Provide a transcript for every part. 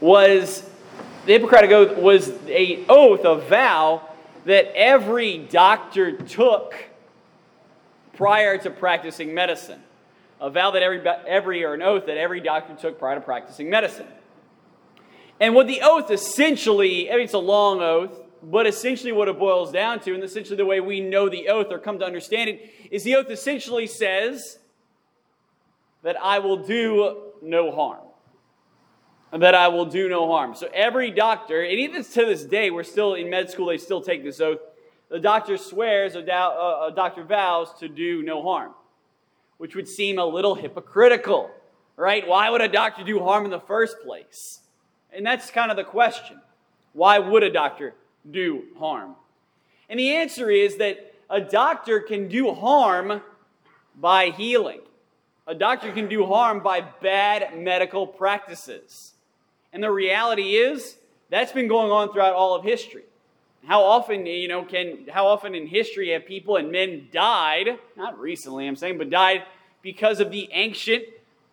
was the Hippocratic Oath was a oath, a vow that every doctor took prior to practicing medicine. A vow that every, every or an oath that every doctor took prior to practicing medicine. And what the oath essentially, I mean, it's a long oath, but essentially what it boils down to, and essentially the way we know the oath or come to understand it, is the oath essentially says that I will do no harm. That I will do no harm. So every doctor, and even to this day, we're still in med school, they still take this oath. The doctor swears, a, a uh, uh, doctor vows to do no harm, which would seem a little hypocritical, right? Why would a doctor do harm in the first place? And that's kind of the question. Why would a doctor do harm? And the answer is that a doctor can do harm by healing. A doctor can do harm by bad medical practices. And the reality is, that's been going on throughout all of history. How often, you know, can how often in history have people and men died, not recently I'm saying, but died because of the ancient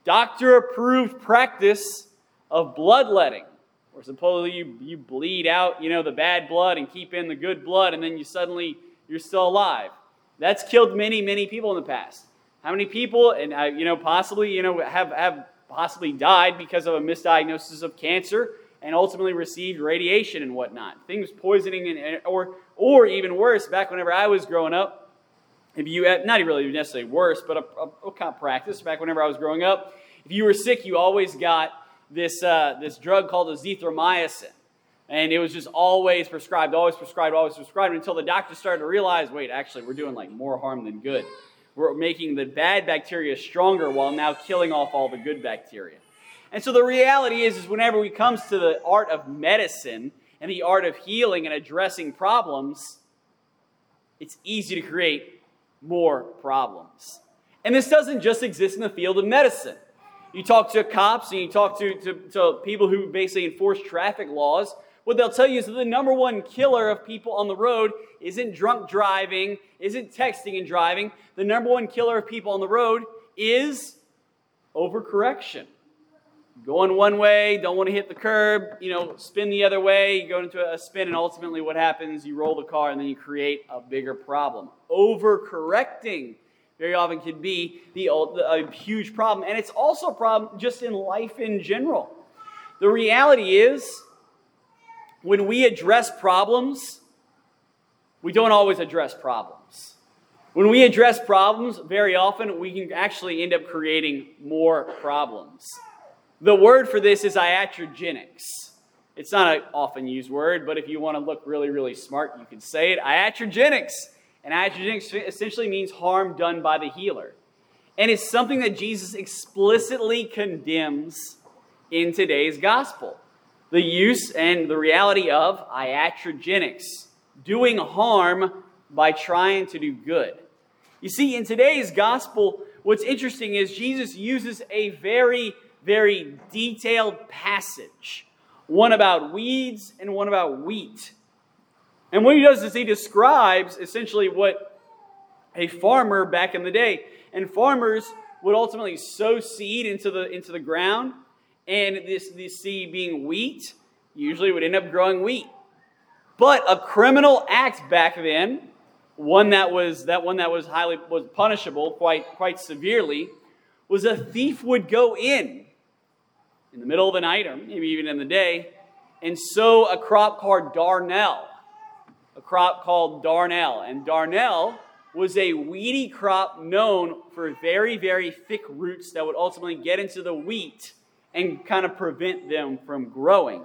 doctor approved practice of bloodletting or supposedly you, you bleed out, you know, the bad blood and keep in the good blood, and then you suddenly you're still alive. That's killed many, many people in the past. How many people, and uh, you know, possibly, you know, have have possibly died because of a misdiagnosis of cancer and ultimately received radiation and whatnot, things poisoning, and or or even worse. Back whenever I was growing up, if you not even really necessarily worse, but a, a, a kind of practice. Back whenever I was growing up, if you were sick, you always got this, uh, this drug called azithromycin. And it was just always prescribed, always prescribed, always prescribed until the doctor started to realize wait, actually, we're doing like more harm than good. We're making the bad bacteria stronger while now killing off all the good bacteria. And so the reality is, is whenever we comes to the art of medicine and the art of healing and addressing problems, it's easy to create more problems. And this doesn't just exist in the field of medicine. You talk to cops and you talk to, to, to people who basically enforce traffic laws. What they'll tell you is that the number one killer of people on the road isn't drunk driving, isn't texting and driving. The number one killer of people on the road is overcorrection. Going one way, don't want to hit the curb, you know, spin the other way, you go into a spin, and ultimately what happens, you roll the car and then you create a bigger problem. Overcorrecting very often can be the, a huge problem. And it's also a problem just in life in general. The reality is, when we address problems, we don't always address problems. When we address problems, very often we can actually end up creating more problems. The word for this is iatrogenics. It's not an often used word, but if you want to look really, really smart, you can say it. Iatrogenics. And iatrogenics essentially means harm done by the healer. And it's something that Jesus explicitly condemns in today's gospel. The use and the reality of iatrogenics, doing harm by trying to do good. You see, in today's gospel, what's interesting is Jesus uses a very, very detailed passage one about weeds and one about wheat and what he does is he describes essentially what a farmer back in the day, and farmers would ultimately sow seed into the, into the ground, and this, this seed being wheat usually would end up growing wheat. But a criminal act back then, one that was that one that was highly was punishable quite quite severely, was a thief would go in in the middle of the night or maybe even in the day and sow a crop called darnel a crop called darnel. And darnel was a weedy crop known for very, very thick roots that would ultimately get into the wheat and kind of prevent them from growing.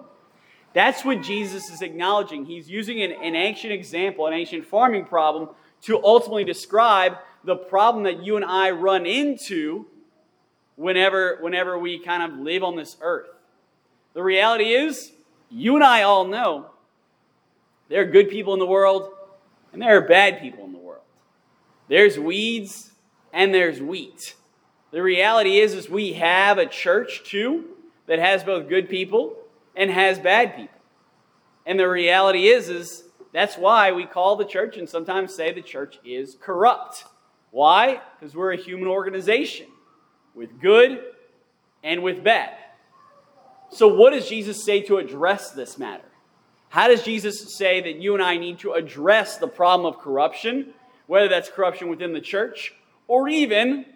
That's what Jesus is acknowledging. He's using an, an ancient example, an ancient farming problem, to ultimately describe the problem that you and I run into whenever, whenever we kind of live on this earth. The reality is, you and I all know there are good people in the world, and there are bad people in the world. There's weeds and there's wheat. The reality is, is we have a church too that has both good people and has bad people. And the reality is, is that's why we call the church and sometimes say the church is corrupt. Why? Because we're a human organization with good and with bad. So, what does Jesus say to address this matter? How does Jesus say that you and I need to address the problem of corruption, whether that's corruption within the church or even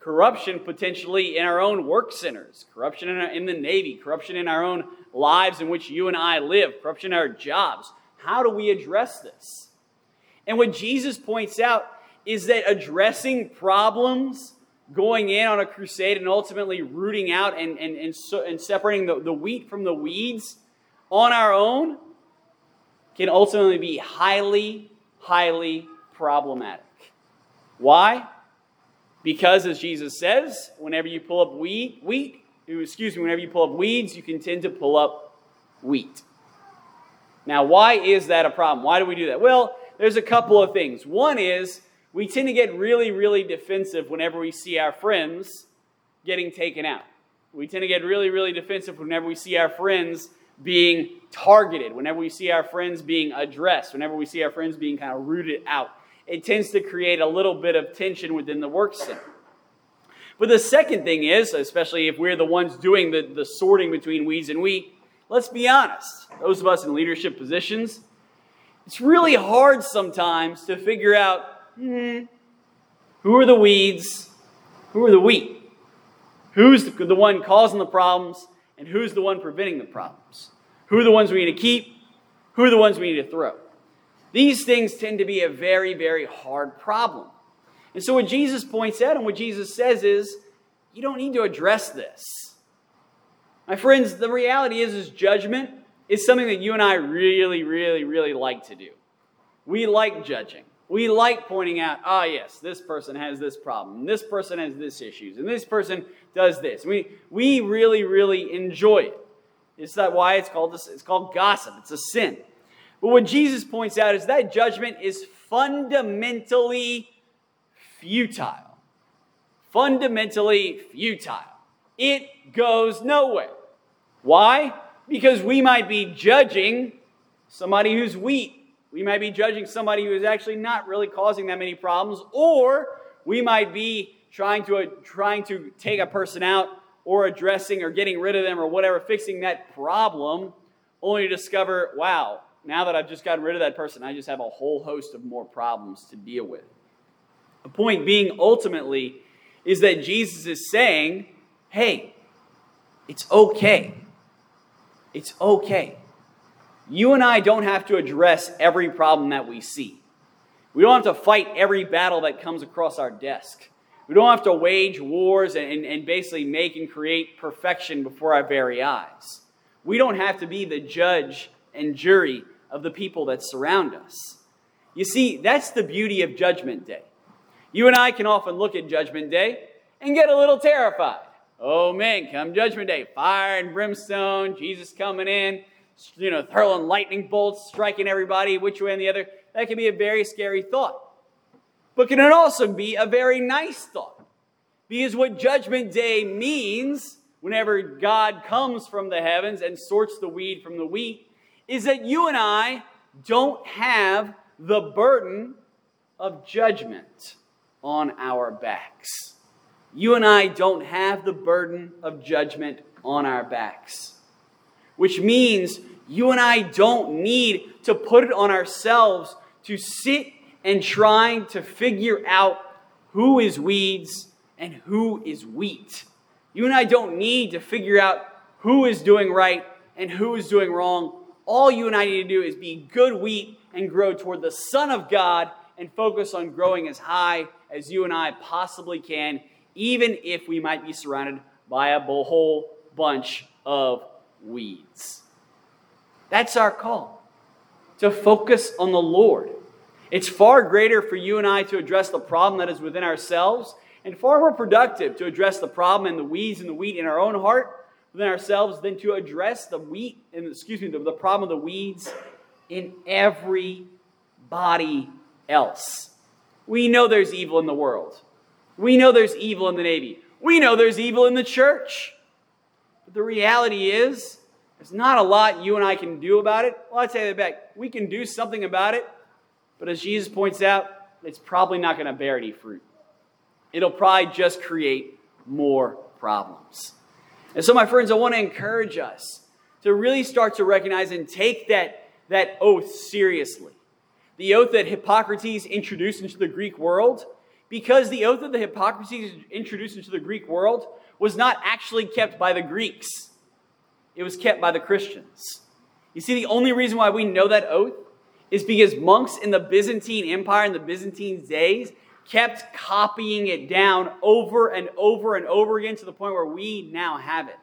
corruption potentially in our own work centers, corruption in, our, in, the Navy, corruption in our own lives in which you and I live, corruption in our jobs. How do we address this? And what Jesus points out is that addressing problems, going in on a crusade, and ultimately rooting out and, and, and, so, and separating the, the wheat from the weeds on our own can ultimately be highly, highly problematic. Why? Because, as Jesus says, whenever you pull up wheat, wheat, excuse me, whenever you pull up weeds, you can tend to pull up wheat. Now, why is that a problem? Why do we do that? Well, there's a couple of things. One is we tend to get really, really defensive whenever we see our friends getting taken out. We tend to get really, really defensive whenever we see our friends being targeted, whenever we see our friends being addressed, whenever we see our friends being kind of rooted out it tends to create a little bit of tension within the work center. But the second thing is, especially if we're the ones doing the, the sorting between weeds and wheat, let's be honest. Those of us in leadership positions, it's really hard sometimes to figure out hmm, who are the weeds, who are the wheat, who's the, the one causing the problems, and who's the one preventing the problems. Who are the ones we need to keep, who are the ones we need to throw. These things tend to be a very, very hard problem. And so, what Jesus points out and what Jesus says is, you don't need to address this. My friends, the reality is, is judgment is something that you and I really, really, really like to do. We like judging. We like pointing out, ah, oh, yes, this person has this problem, this person has this issues, and this person does this. We, we really, really enjoy it. Is that why it's called this? It's called gossip. It's a sin. But what Jesus points out is that judgment is fundamentally futile. Fundamentally futile. It goes nowhere. Why? Because we might be judging somebody who's weak. We might be judging somebody who is actually not really causing that many problems, or we might be trying to, uh, trying to take a person out or addressing or getting rid of them or whatever, fixing that problem, only to discover, wow, now that I've just gotten rid of that person, I just have a whole host of more problems to deal with. The point being, ultimately, is that Jesus is saying, hey, it's okay. It's okay. You and I don't have to address every problem that we see. We don't have to fight every battle that comes across our desk. We don't have to wage wars and, and, basically make and create perfection before our very eyes. We don't have to be the judge and jury of the people that surround us. You see, that's the beauty of Judgment Day. You and I can often look at Judgment Day and get a little terrified. Oh man, come Judgment Day, fire and brimstone, Jesus coming in, you know, hurling lightning bolts, striking everybody which way and the other. That can be a very scary thought. But can it also be a very nice thought? Because what Judgment Day means, whenever God comes from the heavens and sorts the weed from the wheat, is that you and I don't have the burden of judgment on our backs. You and I don't have the burden of judgment on our backs, which means you and I don't need to put it on ourselves to sit and trying to figure out who is weeds and who is wheat. You and I don't need to figure out who is doing right and who is doing wrong all you and I need to do is be good wheat and grow toward the Son of God and focus on growing as high as you and I possibly can, even if we might be surrounded by a whole bunch of weeds. That's our call to focus on the Lord. It's far greater for you and I to address the problem that is within ourselves, and far more productive to address the problem and the weeds and the wheat in our own heart within ourselves than to address the wheat, and excuse me, the, the problem of the weeds in everybody else. We know there's evil in the world. We know there's evil in the Navy. We know there's evil in the church. But the reality is, there's not a lot you and I can do about it. Well, I'd say that back. We can do something about it, but as Jesus points out, it's probably not going to bear any fruit. It'll probably just create more problems. And so, my friends, I want to encourage us to really start to recognize and take that, that oath seriously. The oath that Hippocrates introduced into the Greek world, because the oath that the Hippocrates introduced into the Greek world was not actually kept by the Greeks, it was kept by the Christians. You see, the only reason why we know that oath is because monks in the Byzantine Empire in the Byzantine days kept copying it down over and over and over again to the point where we now have it.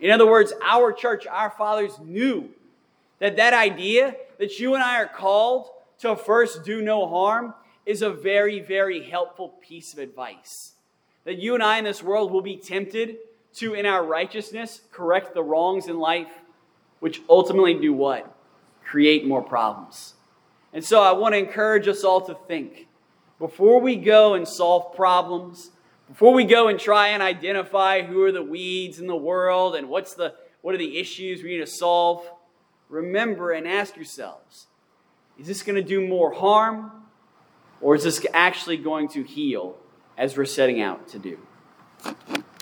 In other words, our church, our fathers knew that that idea that you and I are called to first do no harm is a very, very helpful piece of advice. That you and I in this world will be tempted to, in our righteousness, correct the wrongs in life, which ultimately do what? Create more problems. And so I want to encourage us all to think before we go and solve problems, before we go and try and identify who are the weeds in the world and what's the, what are the issues we need to solve, remember and ask yourselves is this going to do more harm or is this actually going to heal as we're setting out to do?